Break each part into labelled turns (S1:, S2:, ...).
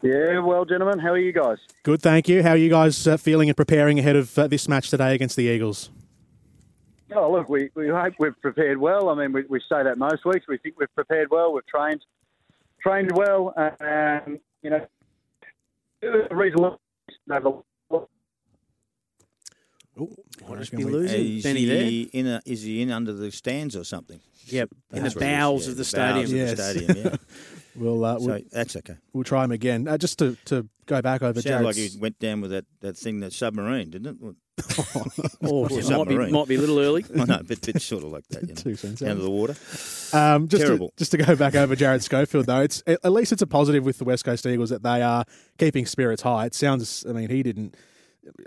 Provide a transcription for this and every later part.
S1: Yeah, well, gentlemen, how are you guys?
S2: Good, thank you. How are you guys uh, feeling and preparing ahead of uh, this match today against the Eagles?
S1: Oh, look, we, we hope we've prepared well. I mean, we, we say that most weeks. We think we've prepared well. We've trained trained well. Um, you know, the reason
S2: Ooh, I
S3: Must be losing.
S4: Is
S3: Benny
S4: he in? A, is he in under the stands or something?
S3: Yep, in the
S4: what it is,
S3: bowels
S4: yeah,
S3: of the,
S4: bowels
S3: stadium.
S4: of the
S2: Yes.
S4: stadium, yeah.
S2: We'll, uh, we'll,
S4: so that's okay.
S2: we'll try him again. Uh, just to, to go back over
S4: Sounded like he went down with that, that thing, that submarine, didn't it?
S3: Oh, it might be,
S4: submarine.
S3: might be a little early.
S4: I know, bit, bit sort of like that. You know,
S2: Two cents.
S4: down to the water.
S2: Um, just, to,
S4: Terrible.
S2: just to go back over Jarrad Schofield, though, it's at at least it's a positive with the West Coast Eagles that they are keeping spirits high. It sounds, I mean, he didn't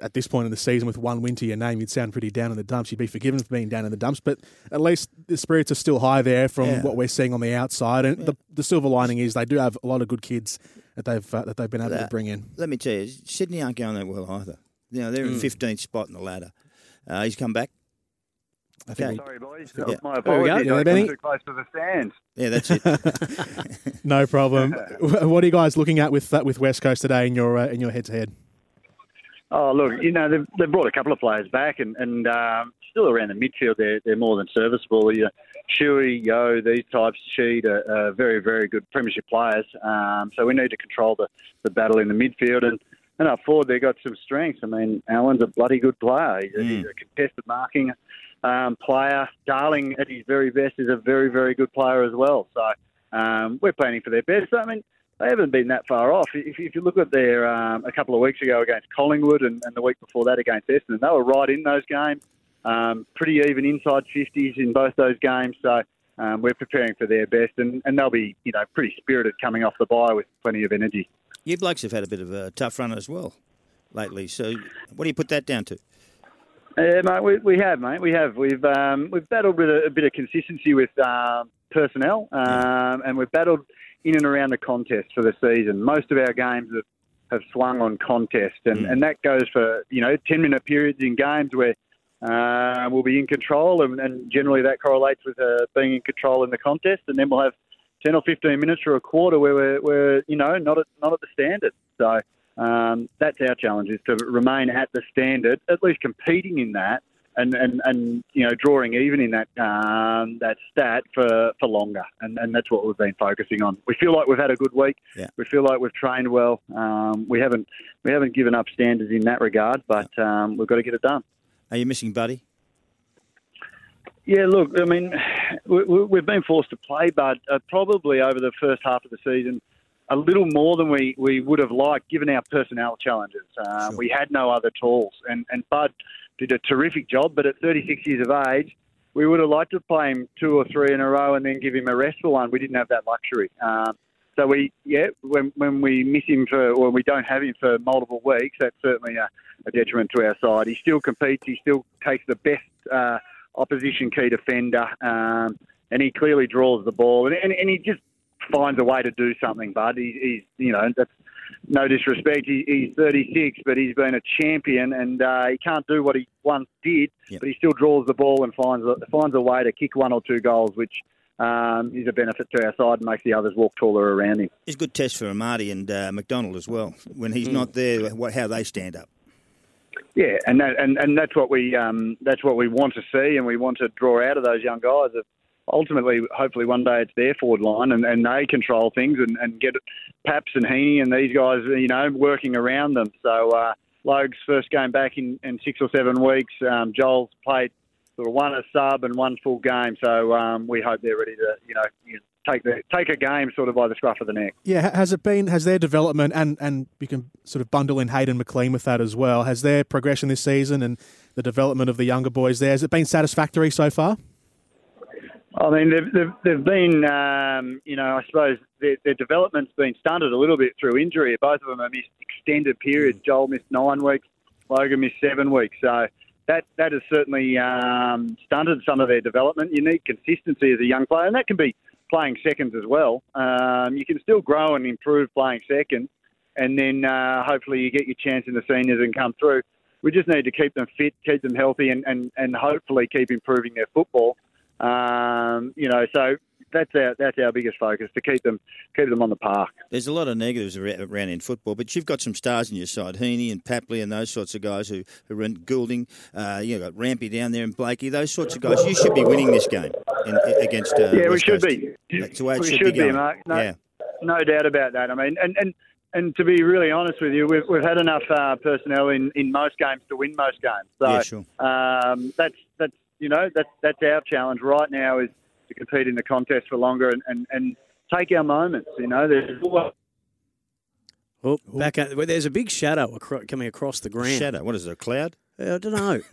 S2: at this point in the season with one win to your name, you'd sound pretty down in the dumps. You'd be forgiven for being down in the dumps, but at least the spirits are still high there from
S4: Yeah.
S2: what we're seeing on the outside. And the, the silver lining is they do have a lot of good kids that they've uh, that they've been able to bring in.
S4: Let me tell you, Sydney aren't going that well either. You know, they're in 15th spot in the ladder. Uh, he's come back.
S2: I think
S4: Okay.
S1: Sorry, boys.
S4: Yeah.
S1: My
S3: There we go.
S1: apologies.
S2: Yeah,
S1: I
S2: Benny.
S1: got too close to the stands.
S4: Yeah, that's it.
S2: no problem. what are you guys looking at with that with West Coast today in your uh, in your head to head?
S1: Oh, look, you know, they've, they've brought a couple of players back and, and um, still around the midfield, they're, they're more than serviceable. You know, Shuey, Yeo, these types, Sheed are, are very, very good premiership players. Um, so we need to control the, the battle in the midfield. And, and up forward, they've got some strengths. I mean, Allen's a bloody good player. He's, a- he's a contested marking um, player. Darling, at his very best, is a very, very good player as well. So um, we're planning for their best. I mean, they haven't been that far off. If, if you look at their um, a couple of weeks ago against Collingwood and, and the week before that against Essendon, they were right in those games. Um, pretty even inside 50s in both those games. So um, we're preparing for their best, and, and they'll be you know pretty spirited coming off the bye with plenty of energy.
S4: you blokes have had a bit of a tough run as well lately. So what do you put that down to?
S1: Yeah, mate, we, we have, mate. We have. We've um, we've battled with a, a bit of consistency with um, personnel, um, and we've battled in and around the contest for the season. Most of our games have, have swung on contest, and, and that goes for you know ten minute periods in games where uh, we'll be in control, and, and generally that correlates with uh, being in control in the contest, and then we'll have ten or fifteen minutes or a quarter where we're, we're you know not at not at the standard. So um, that's our challenge is to remain at the standard, at least competing in that, and, and, and you know drawing even in that um, that stat for, for longer, and, and that's what we've been focusing on. We feel like we've had a good week.
S4: Yeah.
S1: We feel like we've trained well. Um, we haven't we haven't given up standards in that regard, but um, we've got to get it done.
S4: Are you missing Buddy?
S1: Yeah, look, I mean, we, we- we've been forced to play, but uh, probably over the first half of the season, a little more than we, we would have liked, given our personnel challenges. Uh, We had no other tools, and, and Bud did a terrific job, but at 36 years of age, we would have liked to play him two or three in a row and then give him a rest for one. We didn't have that luxury. Um, so we, yeah, when, when we miss him for, or we don't have him for multiple weeks, that's certainly a, a detriment to our side. He still competes. He still takes the best uh, opposition key defender, um, and he clearly draws the ball, and, and, and he just finds a way to do something. Bud, he, he's, you know, that's no disrespect. He, he's 36, but he's been a champion, and uh, he can't do what he once did,
S4: Yep.
S1: but he still draws the ball and finds a, finds a way to kick one or two goals, which um, is a benefit to our side and makes the others walk taller around him.
S4: It's a good test for Amartey and uh, McDonald as well. When he's not there, what, how they stand up.
S1: Yeah, and that, and and that's what we um, that's what we want to see, and we want to draw out of those young guys. Of ultimately, hopefully, one day it's their forward line, and, and they control things and, and get Paps and Heeney and these guys, you know, working around them. So uh, Logue's first game back in, in six or seven weeks. Um, Joel's played sort of one a sub and one full game. So um, we hope they're ready to, you know, you know, take the take a game sort of by the scruff of the neck.
S2: Yeah, has it been? Has their development and and you can sort of bundle in Hayden McLean with that as well? Has their progression this season and the development of the younger boys there has it been satisfactory so far?
S1: I mean, they've, they've, they've been, um, you know, I suppose their, their development's been stunted a little bit through injury. Both of them have missed extended periods. Joel missed nine weeks, Logan missed seven weeks. So that that has certainly um, stunted some of their development. You need consistency as a young player, and that can be playing seconds as well. Um, you can still grow and improve playing second, and then uh, hopefully you get your chance in the seniors and come through. We just need to keep them fit, keep them healthy, and, and, and hopefully keep improving their football. Um, you know, so that's our that's our biggest focus to keep them keep them on the park.
S4: There's a lot of negatives around in football, but you've got some stars in your side, Heeney and Papley and those sorts of guys who who run Gulden. Uh, you got Rampy down there and Blakey. Those sorts of guys. You should be winning this game in, against. Uh,
S1: yeah,
S4: West
S1: we should
S4: Coast.
S1: be.
S4: That's the way it
S1: we
S4: should,
S1: should
S4: be, going.
S1: Mark. No,
S4: yeah.
S1: no doubt about that. I mean, and and. And to be really honest with you, we've, we've had enough uh, personnel in, in most games to win most games. So
S4: Yeah, sure.
S1: um, that's you know that's that's our challenge right now is to compete in the contest for longer and, and, and take our moments. You know, there's
S3: Oh, back at, well, there's a big shadow acro- coming across the ground.
S4: Shadow. What is it? A cloud?
S3: I don't know.